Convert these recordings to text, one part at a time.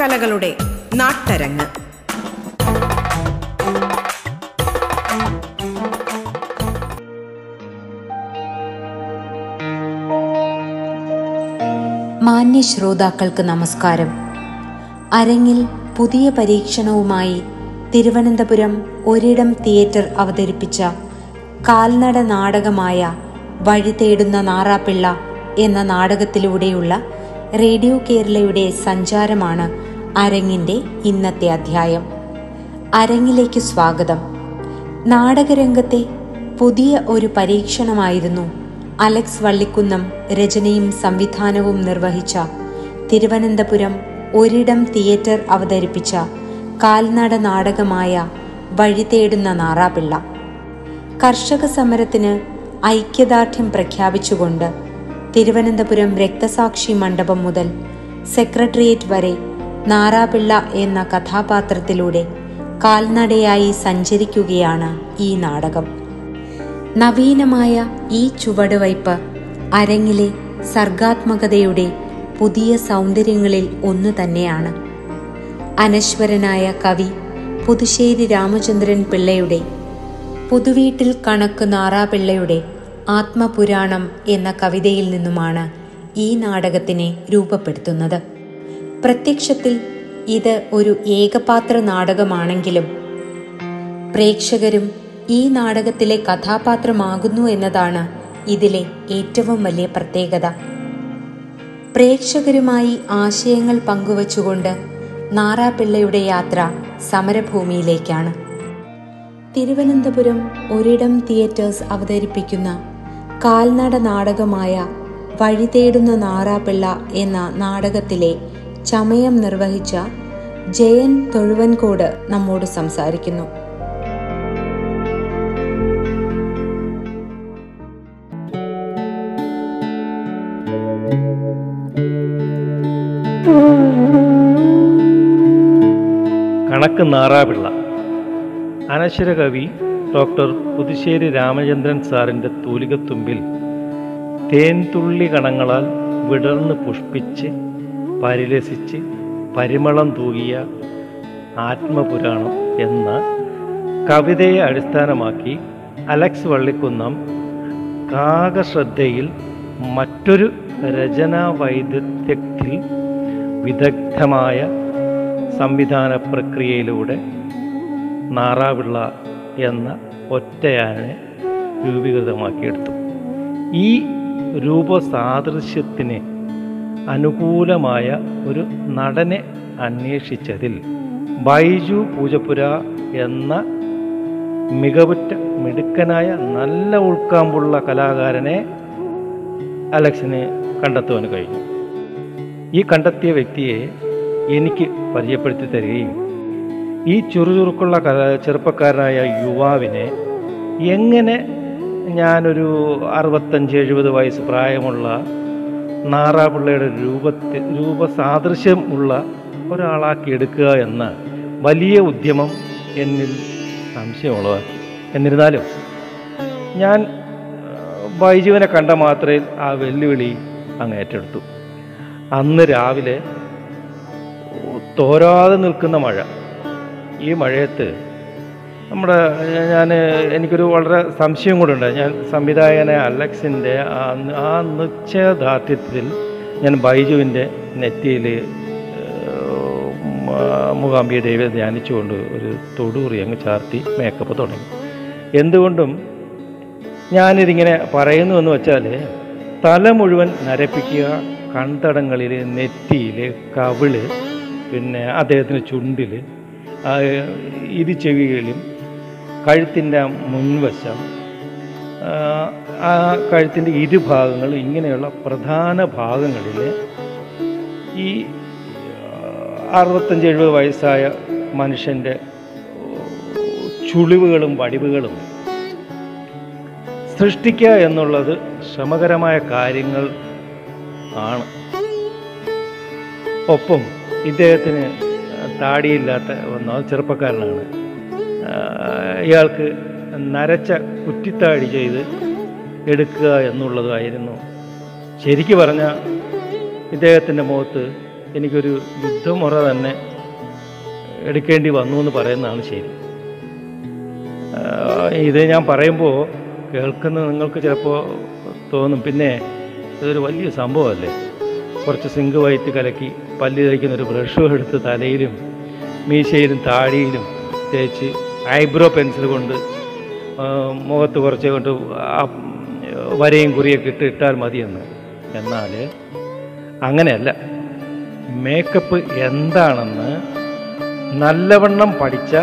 കലകളുടെ നാട്ടരങ്ങ്. മാന്യ ശ്രോതാക്കൾക്ക് നമസ്കാരം. അരങ്ങിൽ പുതിയ പരീക്ഷണവുമായി തിരുവനന്തപുരം ഒരിടം തിയേറ്റർ അവതരിപ്പിച്ച കാൽനട നാടകമായ വഴി തേടുന്ന നാറാപ്പിള്ള എന്ന നാടകത്തിലൂടെയുള്ള റേഡിയോ കേരളയുടെ സഞ്ചാരമാണ് അരങ്ങിന്റെ ഇന്നത്തെ അധ്യായം. അരങ്ങിലേക്ക് സ്വാഗതം. നാടകരംഗത്തെ പുതിയ ഒരു പരീക്ഷണമായിരുന്നു അലക്സ് വള്ളിക്കുന്നം രചനയും സംവിധാനവും നിർവഹിച്ച തിരുവനന്തപുരം ഒരിടം തിയേറ്റർ അവതരിപ്പിച്ച കാൽനട നാടകമായ വഴി തേടുന്ന നാറാപിള്ള. കർഷക സമരത്തിന് ഐക്യദാർഢ്യം പ്രഖ്യാപിച്ചുകൊണ്ട് തിരുവനന്തപുരം രക്തസാക്ഷി മണ്ഡപം മുതൽ സെക്രട്ടേറിയറ്റ് വരെ നാറാപിള്ള എന്ന കഥാപാത്രത്തിലൂടെ കാൽനടയായി സഞ്ചരിക്കുകയാണ് ഈ നാടകം. നവീനമായ ഈ ചുവടുവയ്പ് അരങ്ങിലെ സർഗാത്മകതയുടെ പുതിയ സൗന്ദര്യങ്ങളിൽ ഒന്നു തന്നെയാണ്. അനശ്വരനായ കവി പുതുശ്ശേരി രാമചന്ദ്രൻ പിള്ളയുടെ പുതുവീട്ടിൽ കണക്ക് നാറാപിള്ളയുടെ ആത്മപുരാണം എന്ന കവിതയിൽ നിന്നുമാണ് ഈ നാടകത്തിനെ രൂപപ്പെടുത്തുന്നത്. പ്രത്യക്ഷത്തിൽ ഇത് ഒരു ഏകപാത്ര നാടകമാണെങ്കിലും പ്രേക്ഷകരും ഈ നാടകത്തിലെ കഥാപാത്രമാകുന്നു എന്നതാണ് ഇതിലെ ഏറ്റവും വലിയ പ്രത്യേകത. പ്രേക്ഷകരുമായി ആശയങ്ങൾ പങ്കുവച്ചുകൊണ്ട് നാറാപിള്ളയുടെ യാത്ര സമരഭൂമിയിലേക്കാണ്. തിരുവനന്തപുരം ഒരിടം തിയേറ്റേഴ്സ് അവതരിപ്പിക്കുന്ന കാൽനട നാടകമായ വഴി തേടുന്ന എന്ന നാടകത്തിലെ ചമയം നിർവഹിച്ച ജയൻ തൊഴുവൻകോട് നമ്മോട് സംസാരിക്കുന്നു. കണക്ക് നാറാപിള്ള. അനശ്വര കവി ഡോക്ടർ പുതുശ്ശേരി രാമചന്ദ്രൻ സാറിന്റെ തൂലികത്തുമ്പിൽ തേൻതുള്ളി കണങ്ങളാൽ വിടർന്ന് പുഷ്പിച്ച് പരിലസിച്ച് പരിമളം തൂകിയ ആത്മപുരാണം എന്ന കവിതയെ അടിസ്ഥാനമാക്കി അലക്സ് വള്ളിക്കുന്നം കാകശ്രദ്ധയിൽ മറ്റൊരു രചനാ വൈദഗ്ധ്യത്തിൽ വിദഗ്ധമായ സംവിധാന പ്രക്രിയയിലൂടെ നാറാപിള്ള എന്ന ഒറ്റയാനെ രൂപീകൃതമാക്കിയെടുത്തു. ഈ രൂപസാദൃശ്യത്തിന് അനുകൂലമായ ഒരു നടനെ അന്വേഷിച്ചതിൽ ബൈജു പൂജപ്പുര എന്ന മികവുറ്റ മിടുക്കനായ നല്ല ഉൾക്കാമ്പുള്ള കലാകാരനെ അലക്സിന് കണ്ടെത്തുവാൻ കഴിഞ്ഞു. ഈ കണ്ടെത്തിയ വ്യക്തിയെ എനിക്ക് പരിചയപ്പെടുത്തി തരികയും ഈ ചുറുചുറുക്കുള്ള ചെറുപ്പക്കാരനായ യുവാവിനെ എങ്ങനെ ഞാനൊരു അറുപത്തഞ്ച് എഴുപത് വയസ്സ് പ്രായമുള്ള നാറാപിള്ളയുടെ രൂപത്തിൽ രൂപസാദൃശ്യം ഉള്ള ഒരാളാക്കി എടുക്കുക എന്ന വലിയ ഉദ്യമം എന്നിൽ സംശയമുള്ളതാക്കി എന്നിരുന്നാലും ഞാൻ ബൈജുവിനെ കണ്ട മാത്രയിൽ ആ വെല്ലുവിളി അങ്ങ് ഏറ്റെടുത്തു. അന്ന് രാവിലെ തോരാതെ നിൽക്കുന്ന മഴ. ഈ മഴയത്ത് നമ്മുടെ ഞാൻ എനിക്കൊരു വളരെ സംശയം കൂടെ ഞാൻ സംവിധായകനെ അലക്സിന്റെ ആ നിശ്ചയദാർഢ്യത്തിൽ ഞാൻ ബൈജുവിന്റെ നെറ്റിയിൽ മൂകാംബിക ദേവിയെ ധ്യാനിച്ചുകൊണ്ട് ഒരു തൊടുറി അങ്ങ് ചാർത്തി മേക്കപ്പ് തുടങ്ങി. എന്തുകൊണ്ടും ഞാനിതിങ്ങനെ പറയുന്നു എന്ന് വെച്ചാൽ തല മുഴുവൻ നരപ്പിക്കുക കൺതടങ്ങളിൽ നെറ്റിയിൽ കവിൾ പിന്നെ അദ്ദേഹത്തിന് ചുണ്ടിൽ ഇരു ചെവികളിലും കഴുത്തിന്റെ മുൻവശം ആ കഴുത്തിന്റെ ഇരുഭാഗങ്ങൾ ഇങ്ങനെയുള്ള പ്രധാന ഭാഗങ്ങളിൽ ഈ അറുപത്തഞ്ച് എഴുപത് വയസ്സായ മനുഷ്യന്റെ ചുളിവുകളും വടിവുകളും സൃഷ്ടിക്കുക എന്നുള്ളത് ശ്രമകരമായ കാര്യങ്ങൾ ആണ്. ഒപ്പം ഇദ്ദേഹത്തിന് താടിയില്ലാത്ത ഒന്നോ ചെറുപ്പക്കാരനാണ്. ഇയാൾക്ക് നരച്ച കുറ്റിത്താടി ചെയ്ത് എടുക്കുക എന്നുള്ളതായിരുന്നു. ശരിക്കു പറഞ്ഞാൽ ഇദ്ദേഹത്തിന്റെ മുഖത്ത് എനിക്കൊരു യുദ്ധമുറ തന്നെ എടുക്കേണ്ടി വന്നു എന്ന് പറയുന്നതാണ് ശരി. ഇത് ഞാൻ പറയുമ്പോൾ കേൾക്കുന്ന നിങ്ങൾക്ക് ചിലപ്പോൾ തോന്നും. പിന്നെ ഇതൊരു വലിയ സംഭവമല്ലേ? കുറച്ച് സിങ്ക് വൈറ്റ് കലക്കി പല്ലി തേക്കുന്ന ഒരു ബ്രഷും എടുത്ത് തലയിലും മീശയിലും താടിയിലും തേച്ച് ഐബ്രോ പെൻസിൽ കൊണ്ട് മുഖത്ത് കുറച്ച് കൊണ്ട് വരയും കുറിയൊക്കെ ഇട്ട് ഇട്ടാൽ മതിയെന്ന് എന്നാൽ അങ്ങനെയല്ല. മേക്കപ്പ് എന്താണെന്ന് നല്ലവണ്ണം പഠിച്ച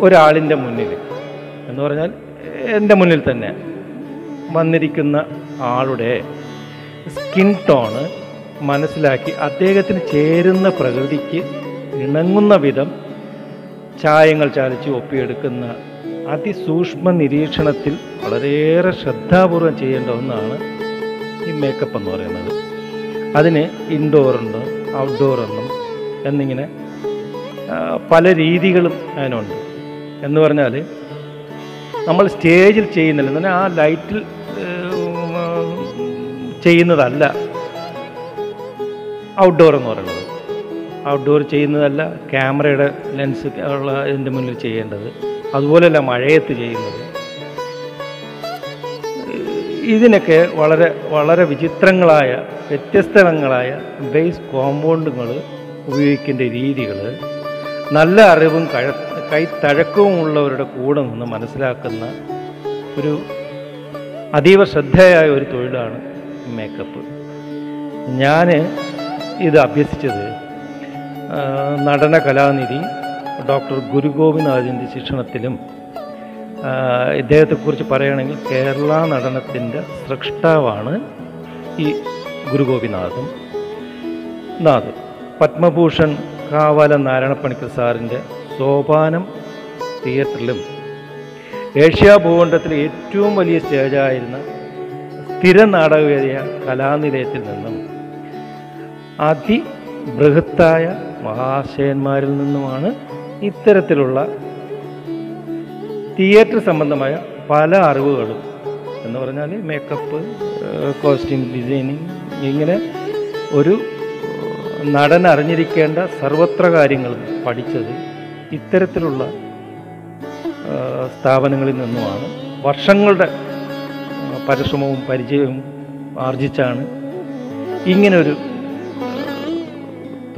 ഒരാളിന്റെ മുന്നിൽ എന്ന് പറഞ്ഞാൽ എന്റെ മുന്നിൽ തന്നെ വന്നിരിക്കുന്ന ആളുടെ സ്കിൻ ടോണ് മനസ്സിലാക്കി അദ്ദേഹത്തിന് ചേരുന്ന പ്രകൃതിക്ക് ഇണങ്ങുന്ന വിധം ചായങ്ങൾ ചാലിച്ച് ഒപ്പിയെടുക്കുന്ന അതിസൂക്ഷ്മ നിരീക്ഷണത്തിൽ വളരെയേറെ ശ്രദ്ധാപൂർവം ചെയ്യേണ്ട ഒന്നാണ് ഈ മേക്കപ്പ് എന്ന് പറയുന്നത്. അതിന് ഇൻഡോർ ഉണ്ട് ഔട്ട്ഡോർ എന്നും എന്നിങ്ങനെ പല രീതികളും അതിനുണ്ട്. എന്ന് പറഞ്ഞാൽ നമ്മൾ സ്റ്റേജിൽ ചെയ്യുന്നില്ല. എന്ന് പറഞ്ഞാൽ ആ ലൈറ്റിൽ ചെയ്യുന്നതല്ല. ഔട്ട്ഡോർ എന്ന് പറയുന്നത്. ഔട്ട്ഡോർ ചെയ്യുന്നതല്ല ക്യാമറയുടെ ലെൻസ് ഉള്ള ഇതിന്റെ മുന്നിൽ ചെയ്യേണ്ടത്. അതുപോലെയല്ല മഴയത്ത് ചെയ്യുന്നത്. ഇതിനൊക്കെ വളരെ വളരെ വിചിത്രങ്ങളായ വ്യത്യസ്തങ്ങളായ ബേസ് കോമ്പൗണ്ടുകൾ ഉപയോഗിക്കേണ്ട രീതികൾ നല്ല അറിവും കഴ കൈത്തഴക്കവും ഉള്ളവരുടെ കൂടെ നിന്ന് മനസ്സിലാക്കുന്ന ഒരു അതീവ ശ്രദ്ധയായ ഒരു തൊഴിലാണ് മേക്കപ്പ് ഞാൻ ഇത് അഭ്യസിച്ചത് നടന കലാനിധി ഡോക്ടർ ഗുരുഗോപിനാഥിന്റെ ശിക്ഷണത്തിലും ഇദ്ദേഹത്തെക്കുറിച്ച് പറയുകയാണെങ്കിൽ കേരള നടനത്തിന്റെ സൃഷ്ടാവാണ് ഈ ഗുരുഗോപിനാഥും നാഥ് പത്മഭൂഷൺ കാവാല നാരായണപ്പണിക്കർ സാറിന്റെ സോപാനം തിയേറ്ററിലും ഏഷ്യാ ഭൂഖണ്ഡത്തിലെ ഏറ്റവും വലിയ സ്റ്റേജായിരുന്ന സ്ഥിര നാടകവേദിയ കലാനിലയത്തിൽ നിന്നും അതിബൃഹത്തായ മഹാശയന്മാരിൽ നിന്നുമാണ് ഇത്തരത്തിലുള്ള തിയേറ്റർ സംബന്ധമായ പല അറിവുകളും. എന്ന് പറഞ്ഞാൽ മേക്കപ്പ് കോസ്റ്റ്യൂം ഡിസൈനിങ് ഇങ്ങനെ ഒരു നടൻ അറിഞ്ഞിരിക്കേണ്ട സർവത്ര കാര്യങ്ങളും പഠിച്ചത് ഇത്തരത്തിലുള്ള സ്ഥാപനങ്ങളിൽ നിന്നുമാണ്. വർഷങ്ങളുടെ പരിശ്രമവും പരിചയവും ആർജിച്ചാണ് ഇങ്ങനൊരു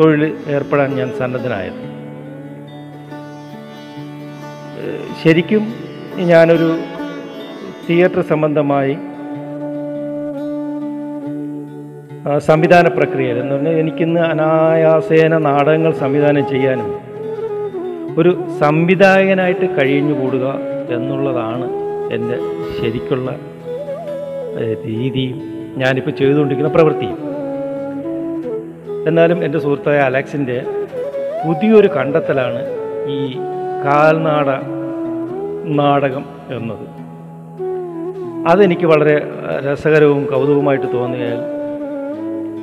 തൊഴിൽ ഏർപ്പെടാൻ ഞാൻ സന്നദ്ധനായത്. ശരിക്കും ഞാനൊരു തിയേറ്റർ സംബന്ധമായി സംവിധാന പ്രക്രിയയിൽ എന്ന് പറഞ്ഞാൽ എനിക്കിന്ന് അനായാസേന നാടകങ്ങൾ സംവിധാനം ചെയ്യാനും ഒരു സംവിധായകനായിട്ട് കഴിഞ്ഞു കൂടുക എന്നുള്ളതാണ് എന്റെ ശരിക്കുള്ള രീതിയും ഞാനിപ്പോൾ ചെയ്തുകൊണ്ടിരിക്കുന്ന പ്രവൃത്തിയും. എന്നാലും എന്റെ സുഹൃത്തായ അലക്സിന്റെ പുതിയൊരു കണ്ടെത്തലാണ് ഈ കാൽനാട നാടകം എന്നത്. അതെനിക്ക് വളരെ രസകരവും കൗതുകവുമായിട്ട് തോന്നിയാൽ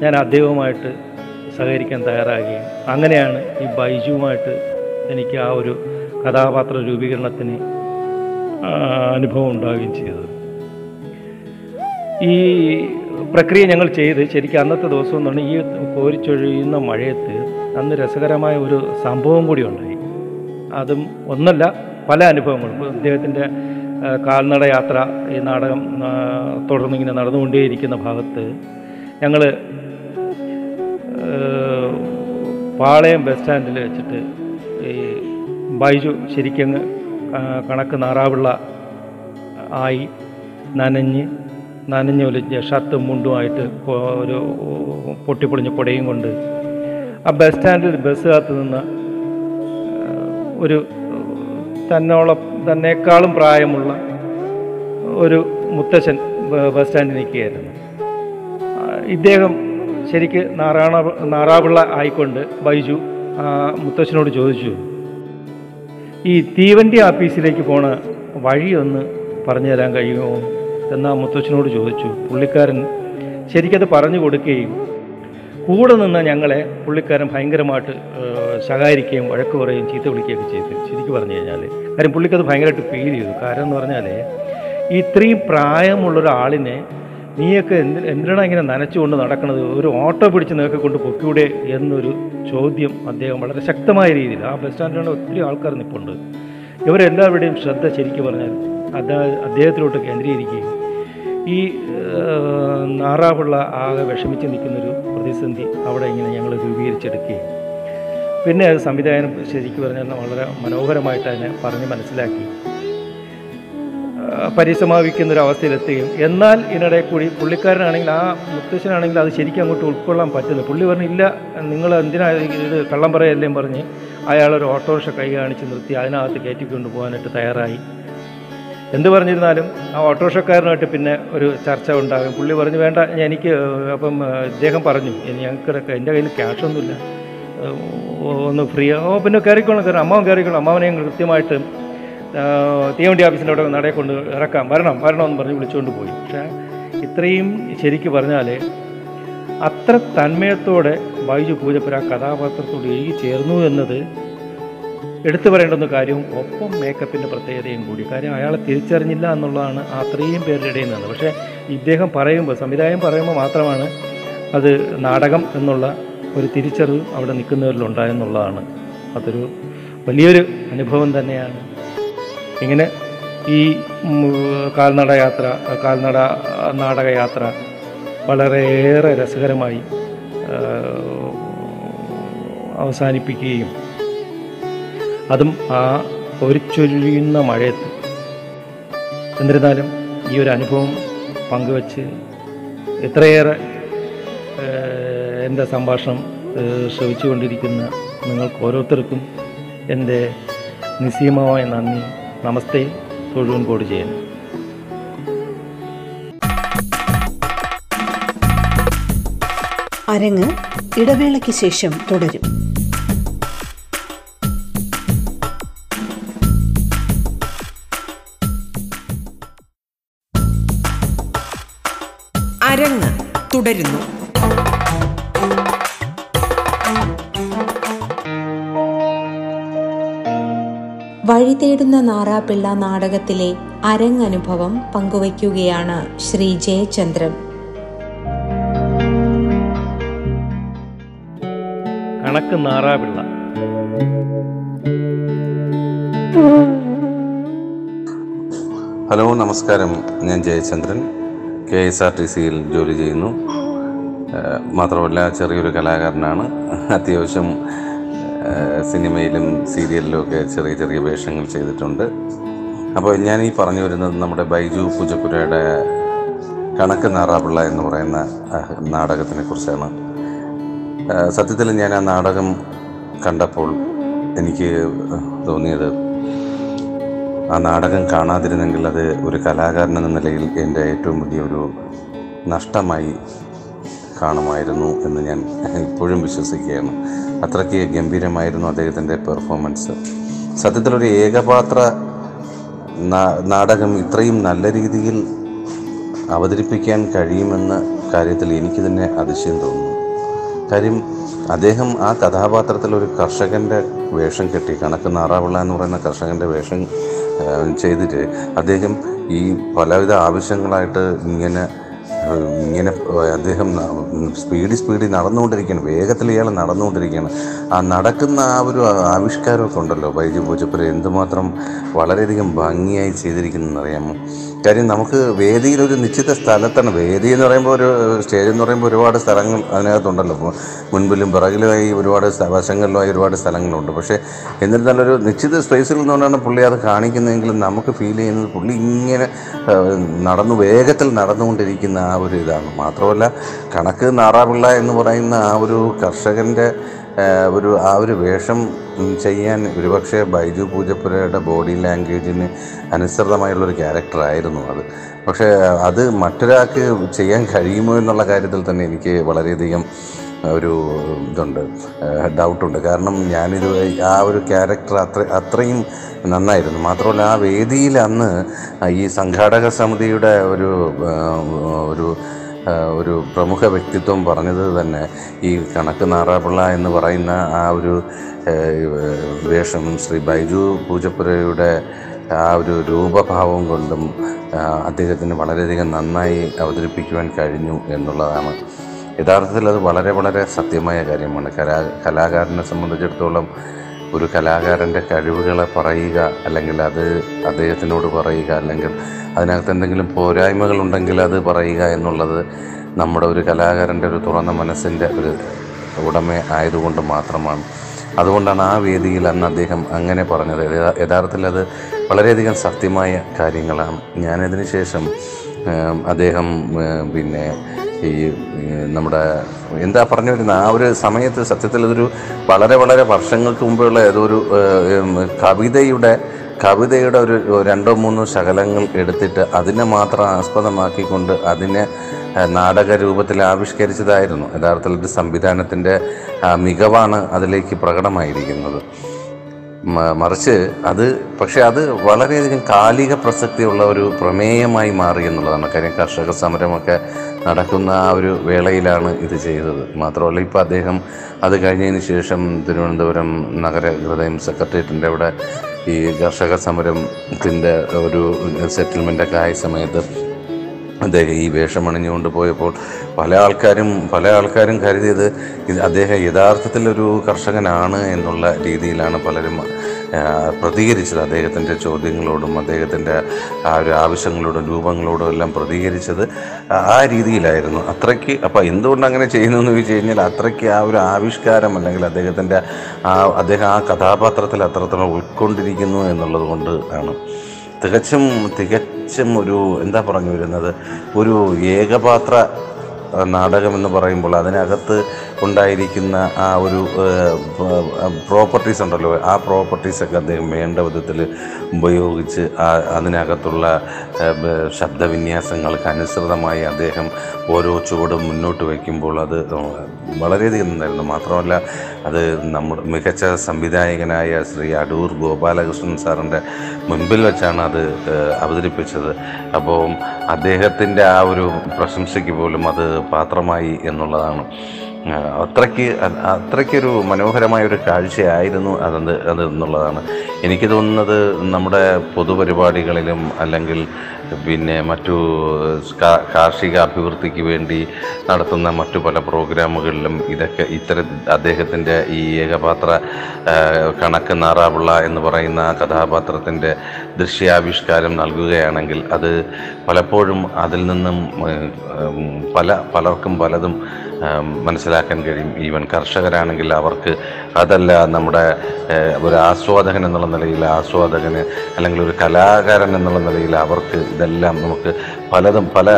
ഞാൻ അദ്ദേഹവുമായിട്ട് സഹകരിക്കാൻ തയ്യാറാകുകയും അങ്ങനെയാണ് ഈ ബൈജുവുമായിട്ട് എനിക്ക് ആ ഒരു കഥാപാത്ര രൂപീകരണത്തിന് അനുഭവം ഉണ്ടാവുകയും ചെയ്തത്. ഈ പ്രക്രിയ ഞങ്ങൾ ചെയ്ത് ശരിക്കും അന്നത്തെ ദിവസം എന്ന് പറഞ്ഞാൽ ഈ കോരിച്ചൊഴിയുന്ന മഴയത്ത് അന്ന് രസകരമായ ഒരു സംഭവം കൂടി ഉണ്ടായി. അതും ഒന്നല്ല പല അനുഭവങ്ങളും. അദ്ദേഹത്തിന്റെ കാൽനട യാത്ര ഈ നാടകം തുടർന്നിങ്ങനെ നടന്നുകൊണ്ടേയിരിക്കുന്ന ഭാഗത്ത് ഞങ്ങൾ പാളയം ബസ് സ്റ്റാൻഡിൽ വെച്ചിട്ട് ഈ ബൈജു ശരിക്കങ്ങ് കണക്ക് നാറാവിള്ള ആയി നനഞ്ഞ് നനഞ്ഞൊലിഞ്ഞ ഷർട്ടും മുണ്ടുമായിട്ട് ഒരു പൊട്ടിപ്പൊളിഞ്ഞ കുടയും കൊണ്ട് ആ ബസ് സ്റ്റാൻഡിൽ ബസ് കാത്തു നിന്ന് ഒരു തന്നോളം തന്നേക്കാളും പ്രായമുള്ള ഒരു മുത്തശ്ശൻ ബസ് സ്റ്റാൻഡിൽ നിൽക്കുകയായിരുന്നു. ഇദ്ദേഹം ശരിക്ക് നാറാണ നാറാപിള്ള ആയിക്കൊണ്ട് ബൈജു മുത്തശ്ശനോട് ചോദിച്ചു ഈ തീവണ്ടി ആഫീസിലേക്ക് പോണ വഴിയൊന്ന് പറഞ്ഞു തരാൻ കഴിയുമോ? എന്ന് ആ മുത്തച്ഛനോട് ചോദിച്ചു പുള്ളിക്കാരൻ ശരിക്കത് പറഞ്ഞു കൊടുക്കുകയും കൂടെ നിന്ന് ഞങ്ങളെ പുള്ളിക്കാരൻ ഭയങ്കരമായിട്ട് ശകാരിക്കുകയും വഴക്ക് പറയുകയും ചീത്ത വിളിക്കുകയൊക്കെ ചെയ്തു ശരിക്കും പറഞ്ഞു കഴിഞ്ഞാൽ കാര്യം പുള്ളിക്കത് ഭയങ്കരമായിട്ട് ഫീൽ ചെയ്തു. കാരണം എന്ന് പറഞ്ഞാൽ ഇത്രയും പ്രായമുള്ള ഒരാളിനെ നീയൊക്കെ എന്ത് എന്തിനാണ് ഇങ്ങനെ നനച്ചുകൊണ്ട് നടക്കുന്നത് ഒരു ഓട്ടോ പിടിച്ച് നിനക്ക് കൊണ്ട് പൊക്കിയൂടെ എന്നൊരു ചോദ്യം അദ്ദേഹം വളരെ ശക്തമായ രീതിയിൽ ആ ബസ് സ്റ്റാൻഡിലാണ് ഒത്തിരി ആൾക്കാർ നിൽപ്പുണ്ട് ഇവരെല്ലാവരുടെയും ശ്രദ്ധ ശരിക്കും പറഞ്ഞാൽ അദ്ദേഹ- അദ്ദേഹത്തിലോട്ട് കേന്ദ്രീകരിക്കുകയും ഈ നാറാവുള്ള ആകെ വിഷമിച്ച് നിൽക്കുന്നൊരു പ്രതിസന്ധി അവിടെ ഇങ്ങനെ ഞങ്ങൾ രൂപീകരിച്ചെടുക്കുകയും പിന്നെ അത് സംവിധായകൻ ശരിക്കും പറഞ്ഞാൽ വളരെ മനോഹരമായിട്ട് അതിനെ പറഞ്ഞ് മനസ്സിലാക്കി. പരിസമാപിക്കുന്നൊരവസ്ഥയിലെത്തുകയും എന്നാൽ ഇതിനിടെ കൂടി പുള്ളിക്കാരനാണെങ്കിൽ ആ മുത്തശ്ശനാണെങ്കിൽ അത് ശരിക്കും അങ്ങോട്ട് ഉൾക്കൊള്ളാൻ പറ്റുന്നു പുള്ളി പറഞ്ഞില്ല നിങ്ങൾ എന്തിനാ ഇത് കള്ളം പറയല്ലേ പറഞ്ഞ് അയാളൊരു ഓട്ടോറിക്ഷ കൈ കാണിച്ച് നിർത്തി അതിനകത്ത് കയറ്റിക്കൊണ്ട് പോകാനായിട്ട് തയ്യാറായി. എന്ത് പറഞ്ഞിരുന്നാലും ആ ഓട്ടോറിക്ഷക്കാരനായിട്ട് പിന്നെ ഒരു ചർച്ച ഉണ്ടാകും. പുള്ളി പറഞ്ഞു വേണ്ട എനിക്ക് അപ്പം ഇദ്ദേഹം പറഞ്ഞു ഞങ്ങൾക്ക് എന്റെ കയ്യിൽ ക്യാഷൊന്നുമില്ല. ഒന്ന് ഫ്രീ ഓ പിന്നെ കയറിക്കോളാം കയറി. അമ്മാവൻ കയറിക്കോളാം. അമ്മാവനെ ഞങ്ങൾ കൃത്യമായിട്ട് തീവണ്ടി ഓഫീസിന്റെ അവിടെ നടയെ കൊണ്ട് ഇറക്കാം. വരണം വരണമെന്ന് പറഞ്ഞ് വിളിച്ചുകൊണ്ട് പോയി. പക്ഷേ ഇത്രയും ശരിക്ക് പറഞ്ഞാൽ അത്ര തന്മയത്തോടെ ബൈജു പൂജപ്പുര കഥാപാത്രത്തോട് എഴുതി ചേർന്നു എന്നത് എടുത്തു പറയേണ്ടുന്ന കാര്യവും ഒപ്പം മേക്കപ്പിന്റെ പ്രത്യേകതയും കൂടി. കാര്യം അയാളെ തിരിച്ചറിഞ്ഞില്ല എന്നുള്ളതാണ് അത്രയും പേരുടെ ഇടയിൽ നിന്നത് പക്ഷേ ഇദ്ദേഹം പറയുമ്പോൾ സംവിധായകൻ പറയുമ്പോൾ മാത്രമാണ് അത് നാടകം എന്നുള്ള ഒരു തിരിച്ചറിവ് അവിടെ നിൽക്കുന്നവരിലുണ്ടായെന്നുള്ളതാണ് അതൊരു വലിയൊരു അനുഭവം തന്നെയാണ്. ഇങ്ങനെ ഈ കാൽനട യാത്ര കാൽനട നാടകയാത്ര വളരെയേറെ രസകരമായി അവസാനിപ്പിക്കുകയും. അതും ആ പൊരിച്ചൊരിയുന്ന മഴയത്ത്. എന്നിരുന്നാലും ഈ ഒരു അനുഭവം പങ്കുവച്ച് എത്രയേറെ എന്റെ സംഭാഷണം ശ്രവിച്ചുകൊണ്ടിരിക്കുന്ന നിങ്ങൾക്ക് ഓരോരുത്തർക്കും എന്റെ നിസ്സീമമായ നന്ദി. നമസ്തേ തൊഴുവൻ കോട് ചെയ്യുന്നു അരങ്ങ് ഇടവേളയ്ക്ക് ശേഷം തുടരും. തുടരുന്നു. വഴി തേടുന്ന നാറാപ്പിള്ള നാടകത്തിലെ അരങ്ങനുഭവം പങ്കുവയ്ക്കുകയാണ് ശ്രീ ജയചന്ദ്രൻ. കണക്ക് നാറാപിള്ള. ഹലോ നമസ്കാരം. ഞാൻ Jayachandran. K S R T സിയിൽ ജോലി ചെയ്യുന്നു. മാത്രമല്ല ചെറിയൊരു കലാകാരനാണ്. അത്യാവശ്യം സിനിമയിലും സീരിയലിലും ഒക്കെ ചെറിയ ചെറിയ വേഷങ്ങൾ ചെയ്തിട്ടുണ്ട്. അപ്പോൾ ഞാൻ ഈ പറഞ്ഞു വരുന്നത് നമ്മുടെ ബൈജു പൂജപ്പുരയുടെ കണക്ക് നാറാപിള്ള എന്ന് പറയുന്ന നാടകത്തിനെ കുറിച്ചാണ്. സത്യത്തിൽ ഞാൻ ആ നാടകം കണ്ടപ്പോൾ എനിക്ക് തോന്നിയത് ആ നാടകം കാണാതിരുന്നെങ്കിൽ അത് ഒരു കലാകാരൻ എന്ന നിലയിൽ എന്റെ ഏറ്റവും വലിയൊരു നഷ്ടമായി കാണുമായിരുന്നു എന്ന് ഞാൻ ഇപ്പോഴും വിശ്വസിക്കുകയാണ്. അത്രയ്ക്ക് ഗംഭീരമായിരുന്നു അദ്ദേഹത്തിന്റെ പെർഫോമൻസ്. സത്യത്തിലൊരു ഏകപാത്ര നാടകം ഇത്രയും നല്ല രീതിയിൽ അവതരിപ്പിക്കാൻ കഴിയുമെന്ന കാര്യത്തിൽ എനിക്ക് തന്നെ അതിശയം തോന്നുന്നു. കാര്യം അദ്ദേഹം ആ കഥാപാത്രത്തിൽ ഒരു കർഷകന്റെ വേഷം കെട്ടി കണക്ക് നാറാവിള എന്ന് പറയുന്ന കർഷകന്റെ വേഷം ചെയ്തിട്ട് അദ്ദേഹം ഈ പലവിധ ആവശ്യങ്ങളായിട്ട് ഇങ്ങനെ ഇങ്ങനെ അദ്ദേഹം സ്പീഡിൽ സ്പീഡിൽ നടന്നുകൊണ്ടിരിക്കുകയാണ്. വേഗത്തിൽ ഇയാൾ നടന്നുകൊണ്ടിരിക്കുകയാണ്. ആ നടക്കുന്ന ആ ഒരു ആവിഷ്കാരമൊക്കെ ഉണ്ടല്ലോ. ബൈജു പൂജപ്പുര എന്തുമാത്രം വളരെയധികം ഭംഗിയായി ചെയ്തിരിക്കുന്നതെന്നറിയാമോ കാര്യം നമുക്ക് വേദിയിൽ ഒരു നിശ്ചിത സ്ഥലത്താണ്. വേദി എന്ന് പറയുമ്പോൾ ഒരു സ്റ്റേജ് എന്ന് പറയുമ്പോൾ ഒരുപാട് സ്ഥലങ്ങൾ അതിനകത്തുണ്ടല്ലോ. മുൻപിലും പിറകിലുമായി ഒരുപാട് വശങ്ങളിലുമായി ഒരുപാട് സ്ഥലങ്ങളുണ്ട്. പക്ഷേ എന്നിരുന്നാലും ഒരു നിശ്ചിത സ്പേസിൽ നിന്നുകൊണ്ടാണ് പുള്ളി അത് കാണിക്കുന്നതെങ്കിലും നമുക്ക് ഫീൽ ചെയ്യുന്നത് പുള്ളി ഇങ്ങനെ നടന്നു വേഗത്തിൽ നടന്നുകൊണ്ടിരിക്കുന്ന ആ ഒരു ഇതാണ്. മാത്രമല്ല കണക്ക് നാറാപിള്ള എന്ന് പറയുന്ന ആ ഒരു കർഷകന്റെ ഒരു ആ ഒരു വേഷം ചെയ്യാൻ ഒരുപക്ഷെ ബൈജു പൂജപ്പുരയുടെ ബോഡി ലാംഗ്വേജിന് അനുസൃതമായുള്ളൊരു ക്യാരക്ടറായിരുന്നു അത്. പക്ഷേ അത് മറ്റൊരാൾക്ക് ചെയ്യാൻ കഴിയുമോ എന്നുള്ള കാര്യത്തിൽ തന്നെ എനിക്ക് വളരെയധികം ഒരു ഇതുണ്ട് ഡൗട്ടുണ്ട്. കാരണം ഞാനിത് ആ ഒരു ക്യാരക്ടർ അത്ര അത്രയും നന്നായിരുന്നു. മാത്രമല്ല ആ വേദിയിൽ അന്ന് ഈ സംഘാടക സമിതിയുടെ ഒരു ഒരു ഒരു പ്രമുഖ വ്യക്തിത്വം പറഞ്ഞത് തന്നെ ഈ കണക്ക് നാറാപിള്ള എന്ന് പറയുന്ന ആ ഒരു വേഷം ശ്രീ ബൈജു പൂജപ്പുരയുടെ ആ ഒരു രൂപഭാവം കൊണ്ടും അദ്ദേഹത്തിന് വളരെയധികം നന്നായി അവതരിപ്പിക്കുവാൻ കഴിഞ്ഞു എന്നുള്ളതാണ്. യഥാർത്ഥത്തിൽ അത് വളരെ വളരെ സത്യമായ കാര്യമാണ്. കലാ കലാകാരനെ സംബന്ധിച്ചിടത്തോളം ഒരു കലാകാരന്റെ കഴിവുകളെ പറയുക അല്ലെങ്കിൽ അത് അദ്ദേഹത്തിനോട് പറയുക അല്ലെങ്കിൽ അതിനകത്ത് എന്തെങ്കിലും പോരായ്മകളുണ്ടെങ്കിൽ അത് പറയുക എന്നുള്ളത് നമ്മുടെ ഒരു കലാകാരന്റെ ഒരു തുറന്ന മനസ്സിന്റെ ഒരു ഉടമ ആയതുകൊണ്ട് മാത്രമാണ്. അതുകൊണ്ടാണ് ആ വേദിയിൽ അന്ന് അദ്ദേഹം അങ്ങനെ പറഞ്ഞത്. യഥാർത്ഥത്തിൽ അത് വളരെയധികം സത്യമായ കാര്യങ്ങളാണ്. ഞാനതിന് ശേഷം അദ്ദേഹം പിന്നെ ഈ നമ്മുടെ എന്താ പറഞ്ഞു വരുന്ന ആ ഒരു സമയത്ത് സത്യത്തിൽ അതൊരു വളരെ വളരെ വർഷങ്ങൾക്ക് മുമ്പുള്ള ഏതോ ഒരു കവിതയുടെ കവിതയുടെ ഒരു രണ്ടോ മൂന്നോ ശകലങ്ങൾ എടുത്തിട്ട് അതിനെ മാത്രം ആസ്പദമാക്കിക്കൊണ്ട് അതിനെ നാടക രൂപത്തിൽ ആവിഷ്കരിച്ചതായിരുന്നു. യഥാർത്ഥത്തിൽ ഒരു സംവിധാനത്തിന്റെ മികവാണ് അതിലേക്ക് പ്രകടമായിരിക്കുന്നത്. മറിച്ച് അത് പക്ഷേ അത് വളരെയധികം കാലിക പ്രസക്തിയുള്ള ഒരു പ്രമേയമായി മാറി എന്നുള്ളതാണ്. കാര്യം കർഷക സമരമൊക്കെ നടക്കുന്ന ആ ഒരു വേളയിലാണ് ഇത് ചെയ്തത്. മാത്രമല്ല ഇപ്പോൾ അദ്ദേഹം അത് കഴിഞ്ഞതിന് ശേഷം തിരുവനന്തപുരം നഗര ഹൃദയം സെക്രട്ടേറിയറ്റിന്റെ അവിടെ ഈ കർഷക സമരത്തിന്റെ ഒരു സെറ്റിൽമെന്റൊക്കെ ആയ സമയത്ത് അദ്ദേഹം ഈ വേഷം അണിഞ്ഞുകൊണ്ട് പോയപ്പോൾ പല ആൾക്കാരും പല ആൾക്കാരും കരുതിയത് അദ്ദേഹം യഥാർത്ഥത്തിൽ ഒരു കർഷകനാണ് എന്നുള്ള രീതിയിലാണ് പലരും പ്രതികരിച്ചത്. അദ്ദേഹത്തിന്റെ ചോദ്യങ്ങളോടും അദ്ദേഹത്തിന്റെ ആ ഒരു ആവശ്യങ്ങളോടും രൂപങ്ങളോടും എല്ലാം പ്രതികരിച്ചത് ആ രീതിയിലായിരുന്നു. അത്രയ്ക്ക് അപ്പോൾ എന്തുകൊണ്ട് അങ്ങനെ ചെയ്യുന്നു എന്ന് ചോദിച്ചു കഴിഞ്ഞാൽ അത്രയ്ക്ക് ആ ഒരു ആവിഷ്കാരം അല്ലെങ്കിൽ അദ്ദേഹത്തിന്റെ ആ അദ്ദേഹം ആ കഥാപാത്രത്തിൽ അത്രത്തോളം ഉൾക്കൊണ്ടിരിക്കുന്നു എന്നുള്ളത് കൊണ്ട് ആണ്. തികച്ചും തികച്ചും ഒരു എന്താ പറഞ്ഞു വരുന്നത്? ഒരു ഏകപാത്ര നാടകമെന്ന് പറയുമ്പോൾ അതിനകത്ത് ഉണ്ടായിരിക്കുന്ന ആ ഒരു പ്രോപ്പർട്ടീസ് ഉണ്ടല്ലോ. ആ പ്രോപ്പർട്ടീസൊക്കെ അദ്ദേഹം വേണ്ട വിധത്തിൽ ഉപയോഗിച്ച് അതിനകത്തുള്ള ശബ്ദവിന്യാസങ്ങൾക്ക് അനുസൃതമായി അദ്ദേഹം ഓരോ ചുവടും മുന്നോട്ട് വയ്ക്കുമ്പോൾ അത് വളരെയധികം നന്നായിരുന്നു. മാത്രമല്ല അത് നമ്മുടെ മികച്ച സംവിധായകനായ ശ്രീ അടൂർ ഗോപാലകൃഷ്ണൻ സാറിന്റെ മുൻപിൽ വെച്ചാണ് അത് അവതരിപ്പിച്ചത്. അപ്പോൾ അദ്ദേഹത്തിന്റെ ആ ഒരു പ്രശംസയ്ക്ക് പോലും അത് പാത്രമായി എന്നുള്ളതാണ്. അത്രയ്ക്ക് അത്രയ്ക്കൊരു മനോഹരമായ ഒരു കാഴ്ചയായിരുന്നു അതെന്ത് അത് എന്നുള്ളതാണ്. എനിക്ക് തോന്നുന്നത് നമ്മുടെ പൊതുപരിപാടികളിലും അല്ലെങ്കിൽ പിന്നെ മറ്റു കാർഷിക അഭിവൃദ്ധിക്ക് വേണ്ടി നടത്തുന്ന മറ്റു പല പ്രോഗ്രാമുകളിലും ഇതൊക്കെ ഇത്തരം അദ്ദേഹത്തിന്റെ ഈ ഏകപാത്ര കണക്ക് നാറാപിള്ള എന്ന് പറയുന്ന കഥാപാത്രത്തിന്റെ ദൃശ്യാവിഷ്കാരം നൽകുകയാണെങ്കിൽ അത് പലപ്പോഴും അതിൽ നിന്നും പല പലർക്കും പലതും മനസ്സിലാക്കാൻ കഴിയും. ഈവൻ കർഷകരാണെങ്കിൽ അവർക്ക് അതല്ല നമ്മുടെ ഒരു ആസ്വാദകൻ എന്നുള്ള നിലയിൽ ആസ്വാദകന് അല്ലെങ്കിൽ ഒരു കലാകാരൻ എന്നുള്ള നിലയിൽ അവർക്ക് ഇതെല്ലാം നമുക്ക് പലതും പല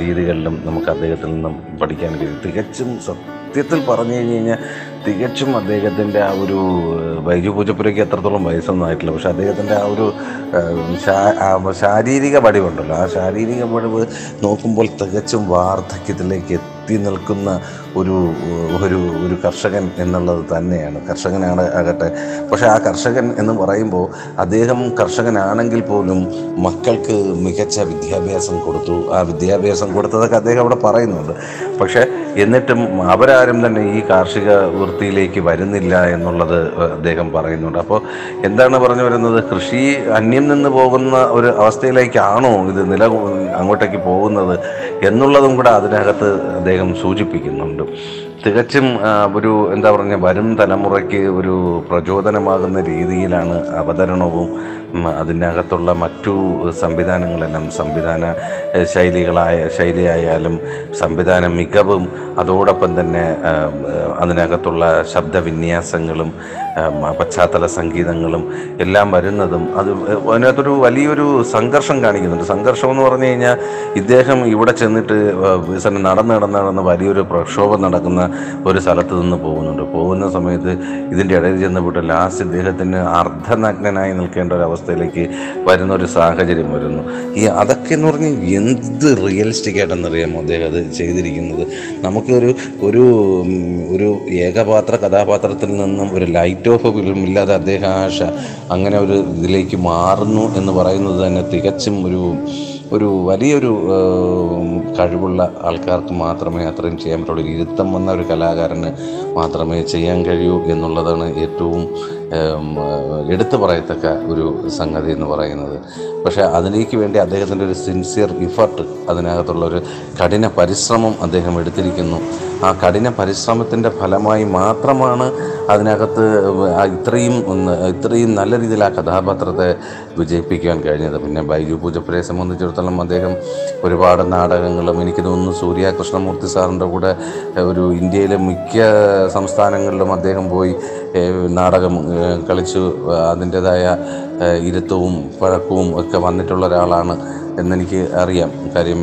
രീതികളിലും നമുക്ക് അദ്ദേഹത്തിൽ നിന്നും പഠിക്കാൻ കഴിയും. തികച്ചും സത്യത്തിൽ പറഞ്ഞു കഴിഞ്ഞ് കഴിഞ്ഞാൽ തികച്ചും അദ്ദേഹത്തിന്റെ ആ ഒരു ബൈജു പൂജപ്പുരയ്ക്ക് എത്രത്തോളം വയസ്സൊന്നും ആയിട്ടില്ല. പക്ഷെ അദ്ദേഹത്തിന്റെ ആ ഒരു ശാരീരിക വടിവുണ്ടല്ലോ ആ ശാരീരിക വടിവ് നോക്കുമ്പോൾ തികച്ചും വാർദ്ധക്യത്തിലേക്ക് എത്തി നിൽക്കുന്ന ഒരു ഒരു ഒരു കർഷകൻ എന്നുള്ളത് തന്നെയാണ്. കർഷകനാണ് ആകട്ടെ. പക്ഷേ ആ കർഷകൻ എന്ന് പറയുമ്പോൾ അദ്ദേഹം കർഷകനാണെങ്കിൽ പോലും മക്കൾക്ക് മികച്ച വിദ്യാഭ്യാസം കൊടുത്തു. ആ വിദ്യാഭ്യാസം കൊടുത്തതൊക്കെ അദ്ദേഹം അവിടെ പറയുന്നുണ്ട്. പക്ഷേ എന്നിട്ടും അവരാരും തന്നെ ഈ കാർഷിക വൃത്തിയിലേക്ക് വരുന്നില്ല എന്നുള്ളത് അദ്ദേഹം പറയുന്നുണ്ട്. അപ്പോൾ എന്താണ് പറഞ്ഞു വരുന്നത്? കൃഷി അന്യം നിന്ന് പോകുന്ന ഒരു അവസ്ഥയിലേക്കാണോ ഇത് നില അങ്ങോട്ടേക്ക് പോകുന്നത് എന്നുള്ളതും കൂടെ അതിനകത്ത് അദ്ദേഹം സൂചിപ്പിക്കുന്നുണ്ട്. തികച്ചും ഒരു എന്താ പറഞ്ഞ വരും തലമുറയ്ക്ക് ഒരു പ്രചോദനമാകുന്ന രീതിയിലാണ് അവതരണവും അതിനകത്തുള്ള മറ്റു സംവിധാനങ്ങളെല്ലാം സംവിധാന ശൈലികളായ ശൈലിയായാലും സംവിധാന മികവും അതോടൊപ്പം തന്നെ അതിനകത്തുള്ള ശബ്ദവിന്യാസങ്ങളും പശ്ചാത്തല സംഗീതങ്ങളും എല്ലാം വരുന്നതും അത് അതിനകത്തൊരു വലിയൊരു സംഘർഷം കാണിക്കുന്നുണ്ട്. സംഘർഷം എന്ന് പറഞ്ഞു കഴിഞ്ഞാൽ ഇദ്ദേഹം ഇവിടെ ചെന്നിട്ട് നടന്ന് നടന്ന് നടന്ന് വലിയൊരു പ്രക്ഷോഭം നടക്കുന്ന ഒരു സ്ഥലത്ത് നിന്ന് പോകുന്നുണ്ട്. പോകുന്ന സമയത്ത് ഇതിന്റെ ഇടയിൽ ചെന്നപ്പെട്ട് ലാസ്റ്റ് ഇദ്ദേഹത്തിന് അർദ്ധനഗ്നനായി നിൽക്കേണ്ട ഒരു അവസ്ഥയിലേക്ക് വരുന്ന ഒരു സാഹചര്യം വരുന്നു. ഈ അതൊക്കെ എന്ന് പറഞ്ഞാൽ എന്ത് റിയലിസ്റ്റിക് ആയിട്ടെന്നറിയാമോ അദ്ദേഹം അത് ചെയ്തിരിക്കുന്നത്? നമുക്കൊരു ഒരു ഒരു ഏകപാത്ര കഥാപാത്രത്തിൽ നിന്നും ഒരു ലൈറ്റ് ഓഫ് ഫിലിം ഇല്ലാതെ അദ്ദേഹം ആശ അങ്ങനെ ഒരു ഇതിലേക്ക് മാറുന്നു എന്ന് പറയുന്നത് തന്നെ തികച്ചും ഒരു ഒരു വലിയൊരു കഴിവുള്ള ആൾക്കാർക്ക് മാത്രമേ അത്രയും ചെയ്യാൻ പറ്റുള്ളൂ. ഇരുത്തം വന്ന ഒരു കലാകാരന് മാത്രമേ ചെയ്യാൻ കഴിയൂ എന്നുള്ളതാണ് ഏറ്റവും എടുത്തു പറയത്തക്ക ഒരു സംഗതി എന്ന് പറയുന്നത്. പക്ഷേ അതിലേക്ക് വേണ്ടി അദ്ദേഹത്തിന്റെ ഒരു സിൻസിയർ ഇഫർട്ട് അതിനകത്തുള്ള ഒരു കഠിന പരിശ്രമം അദ്ദേഹം എടുത്തിരിക്കുന്നു. ആ കഠിന പരിശ്രമത്തിന്റെ ഫലമായി മാത്രമാണ് അതിനകത്ത് ഇത്രയും ഇത്രയും നല്ല രീതിയിൽ ആ കഥാപാത്രത്തെ വിജയിപ്പിക്കാൻ കഴിഞ്ഞത്. പിന്നെ ബൈജു പൂജപ്പുരയെ സംബന്ധിച്ചിടത്തോളം അദ്ദേഹം ഒരുപാട് നാടകങ്ങളും എനിക്ക് തോന്നുന്നു സൂര്യ കൃഷ്ണമൂർത്തി സാറിന്റെ കൂടെ ഒരു ഇന്ത്യയിലെ മിക്ക സംസ്ഥാനങ്ങളിലും അദ്ദേഹം പോയി നാടകം കളിച്ച് അതിന്റെതായ ഇരുത്തവും പഴക്കവും ഒക്കെ വന്നിട്ടുള്ള ഒരാളാണ് എന്നെനിക്ക് അറിയാം. കാര്യം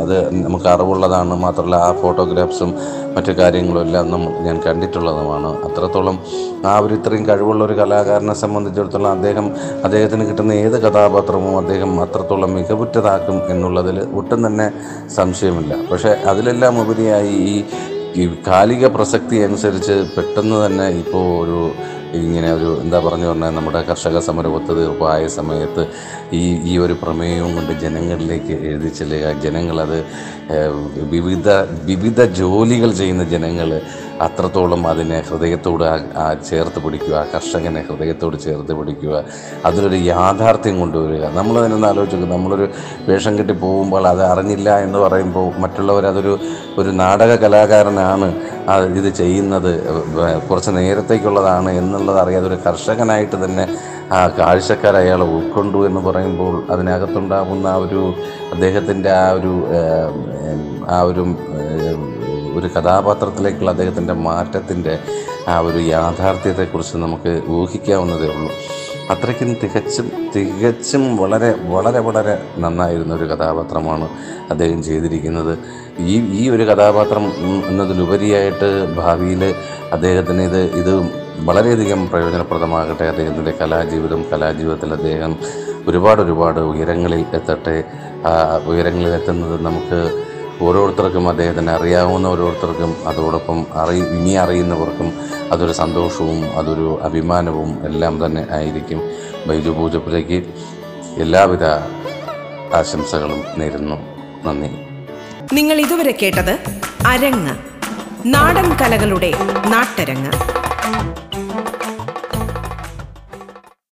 അത് നമുക്ക് അറിവുള്ളതാണ്. മാത്രമല്ല ആ ഫോട്ടോഗ്രാഫ്സും മറ്റു കാര്യങ്ങളും എല്ലാം നമ്മൾ ഞാൻ കണ്ടിട്ടുള്ളതുമാണ്. അത്രത്തോളം ആ ഒരു ഇത്രയും കഴിവുള്ള ഒരു കലാകാരനെ സംബന്ധിച്ചിടത്തോളം അദ്ദേഹം അദ്ദേഹത്തിന് കിട്ടുന്ന ഏത് കഥാപാത്രവും അദ്ദേഹം അത്രത്തോളം മികവുറ്റതാക്കും എന്നുള്ളതിൽ ഒട്ടും തന്നെ സംശയമില്ല. പക്ഷേ അതിലെല്ലാം ഉപരിയായി ഈ ഈ കാലിക പ്രസക്തി അനുസരിച്ച് പെട്ടെന്ന് തന്നെ ഇപ്പോൾ ഒരു ഇങ്ങനെ ഒരു എന്താ പറഞ്ഞു പറഞ്ഞാൽ നമ്മുടെ കർഷക സമര ഒത്തുതീർപ്പായ സമയത്ത് ഈ ഈ ഒരു പ്രമേയവും കൊണ്ട് ജനങ്ങളിലേക്ക് എഴുതി ചെല്ലുക. ജനങ്ങളത് വിവിധ വിവിധ ജോലികൾ ചെയ്യുന്ന ജനങ്ങൾ അത്രത്തോളം അതിനെ ഹൃദയത്തോട് ചേർത്ത് പിടിക്കുക കർഷകനെ ഹൃദയത്തോട് ചേർത്ത് പിടിക്കുക. അതിലൊരു യാഥാർത്ഥ്യം കൊണ്ടുവരിക. നമ്മൾ തന്നെ ആലോചിക്കുക നമ്മളൊരു വേഷം കെട്ടി പോകുമ്പോൾ അത് അറിഞ്ഞില്ല എന്ന് പറയുമ്പോൾ മറ്റുള്ളവർ അതൊരു ഒരു നാടക കലാകാരനാണ്. ഇത് ചെയ്യുന്നത് കുറച്ച് നേരത്തേക്കുള്ളതാണ് എന്നുള്ളത് അറിയാതെ ഒരു കർഷകനായിട്ട് തന്നെ ആ കാഴ്ചക്കാർ അയാളെ ഉൾക്കൊണ്ടു എന്ന് പറയുമ്പോൾ അതിനകത്തുണ്ടാകുന്ന ആ ഒരു അദ്ദേഹത്തിന്റെ ആ ഒരു ആ ഒരു ഒരു കഥാപാത്രത്തിലേക്കുള്ള അദ്ദേഹത്തിന്റെ മാറ്റത്തിന്റെ ആ ഒരു യാഥാർത്ഥ്യത്തെക്കുറിച്ച് നമുക്ക് ഊഹിക്കാവുന്നതേ ഉള്ളൂ. അത്രയ്ക്കും തികച്ചും തികച്ചും വളരെ വളരെ വളരെ നന്നായിരുന്ന ഒരു കഥാപാത്രമാണ് അദ്ദേഹം ചെയ്തിരിക്കുന്നത്. ഈ ഈ ഒരു കഥാപാത്രം എന്നതിലുപരിയായിട്ട് ഭാവിയിൽ അദ്ദേഹത്തിന് ഇത് ഇത് വളരെയധികം പ്രയോജനപ്രദമാകട്ടെ. അദ്ദേഹത്തിന്റെ കലാജീവിതം കലാജീവിതത്തിൽ അദ്ദേഹം ഒരുപാട് ഒരുപാട് ഉയരങ്ങളിൽ എത്തട്ടെ. ഉയരങ്ങളിൽ എത്തുന്നത് നമുക്ക് ഓരോരുത്തർക്കും അദ്ദേഹത്തിന് അറിയാവുന്ന ഓരോരുത്തർക്കും അതോടൊപ്പം അറി ഇനി അറിയുന്നവർക്കും അതൊരു സന്തോഷവും അതൊരു അഭിമാനവും എല്ലാം തന്നെ ആയിരിക്കും. ബൈജു പൂജപ്പുരയ്ക്ക് എല്ലാവിധ ആശംസകളും നേരുന്നു. നന്ദി. നിങ്ങൾ ഇതുവരെ കേട്ടത് അരങ്ങ് നാടൻ കലകളുടെ നാട്ടരങ്ങ്.